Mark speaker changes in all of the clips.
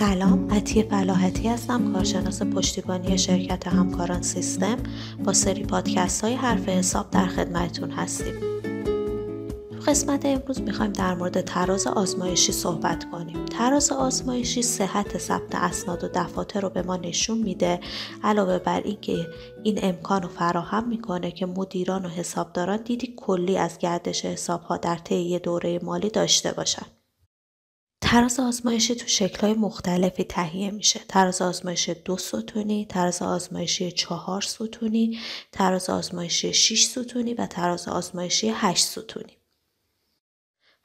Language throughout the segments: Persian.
Speaker 1: سلام عطیه فلاحتی هستم کارشناس پشتیبانی شرکت همکاران سیستم. با سری پادکست های حرف حساب در خدمتتون هستیم. تو قسمت امروز می‌خوایم در مورد تراز آزمایشی صحبت کنیم. تراز آزمایشی صحت ثبت اسناد و دفاتر رو به ما نشون میده. علاوه بر اینکه این امکان رو فراهم می‌کنه که مدیران و حسابداران دیدی کلی از گردش حسابها در طی دوره مالی داشته باشن. تراز آزمایشی تو شکلهای مختلفی تهیه میشه. تراز آزمایشی دو ستونی تراز آزمایشی چهار ستونی تراز آزمایشی 6 ستونی و تراز آزمایشی هشت ستونی.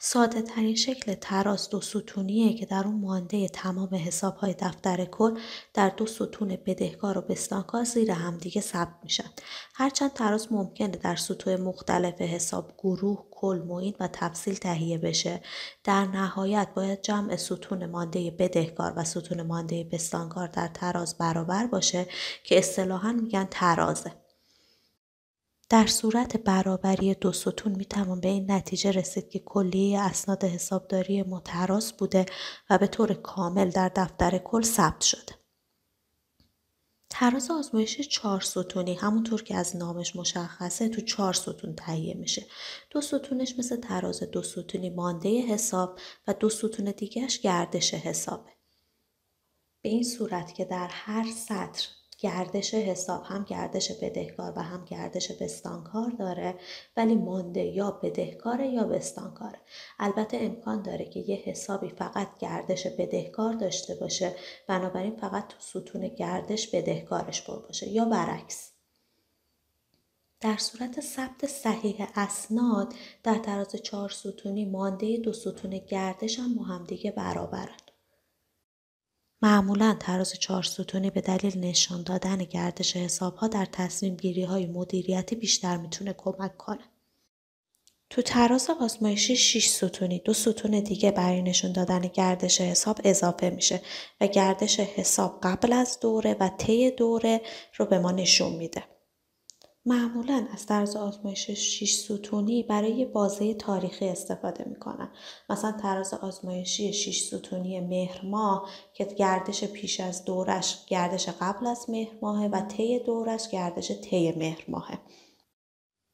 Speaker 1: ساده ترین شکل تراز دو ستونیه که در اون مانده تمام حساب های دفتر کل در دو ستون بدهکار و بستانکار زیر همدیگه ثبت میشن. هرچند تراز ممکنه در سطوح مختلف حساب گروه، کل، معین و تفصیل تهیه بشه. در نهایت باید جمع ستون مانده بدهکار و ستون مانده بستانکار در تراز برابر باشه که اصطلاحا میگن ترازه. در صورت برابری دو ستون می توان به این نتیجه رسید که کلیه اسناد حسابداری متراز بوده و به طور کامل در دفتر کل ثبت شده. تراز آزمایش چهار ستونی همونطور که از نامش مشخصه تو چهار ستون تهیه میشه. دو ستونش مثل تراز دو ستونی مانده حساب و دو ستون دیگهش گردش حسابه. به این صورت که در هر سطر گردش حساب هم گردش بدهکار و هم گردش بستانکار داره ولی مانده یا بدهکاره یا بستانکاره. البته امکان داره که یه حسابی فقط گردش بدهکار داشته باشه بنابراین فقط تو ستون گردش بدهکارش پر باشه یا برعکس. در صورت ثبت صحیح اسناد در تراز چهار ستونی مانده دو ستون گردش هم با همدیگه برابرن. معمولا تراز چهار ستونی به دلیل نشان دادن گردش حسابها در تصمیم گیری های مدیریتی بیشتر می‌تونه کمک کنه. تو تراز آزمایشی 6 ستونی دو ستون دیگه برای نشون دادن گردش حساب اضافه میشه و گردش حساب قبل از دوره و طی دوره رو به ما نشون میده. معمولا از طرز آزمایش 6 ستونی برای بازه تاریخی استفاده می‌کنن. مثلا طرز آزمایشی 6 ستونی مهر ماه که گردش پیش از دورش گردش قبل از مهر ماه و طی دورش گردش طی مهر ماهه.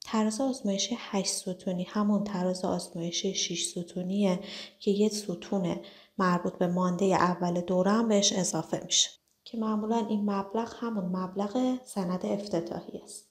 Speaker 1: تراز آزمایشی 8 ستونی همون تراز آزمایشی 6 ستونیه که یه ستون مربوط به مانده اول دوره هم بهش اضافه میشه. که معمولا این مبلغ همون مبلغ سند افتتاحی است.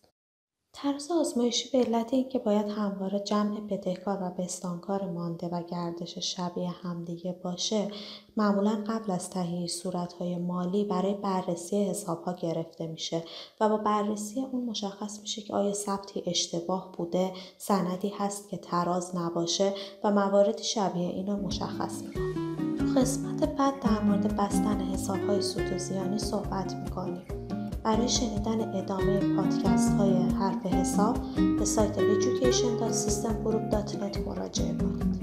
Speaker 1: طرز آزمایشی به علت اینکه باید همواره جمع بدهکار و بستانکار مانده و گردش شبیه همدیگه باشه معمولا قبل از تهیه صورتهای مالی برای بررسی حسابها گرفته میشه و با بررسی اون مشخص میشه که آیا ثبتی اشتباه بوده سندی هست که تراز نباشه و مواردی شبیه اینو مشخص می‌کنه. قسمت بعد در مورد بستن حسابهای سود و زیانی صحبت می‌کنیم. برای شنیدن ادامه پادکست های حرف حساب به سایت education.systemgroup.net مراجعه کنید.